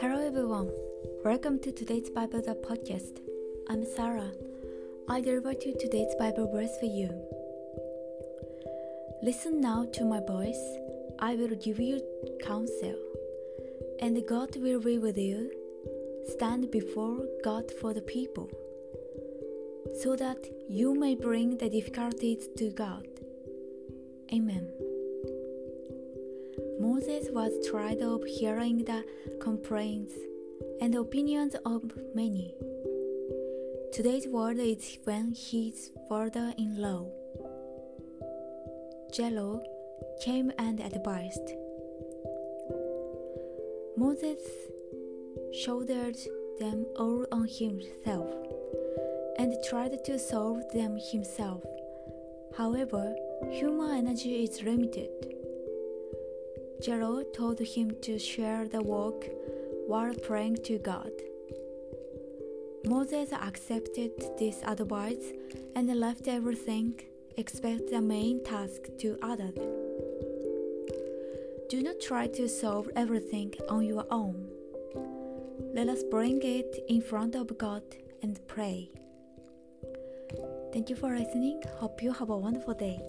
Hello everyone, welcome to today's Bible the podcast. I'm Sarah. I deliver to today's Bible verse for you. Listen now to my voice. I will give you counsel, and God will be with you. Stand before God for the people, so that you may bring the difficulties to God. Amen. Moses was tired of hearing the complaints and opinions of many. Today's word is when his father in law, Jethro, came and advised. Moses shouldered them all on himself and tried to solve them himself. However, human energy is limited. Jethro told him to share the work while praying to God. Moses accepted this advice and left everything except the main task to others. Do not try to solve everything on your own. Let us bring it in front of God and pray. Thank you for listening. Hope you have a wonderful day.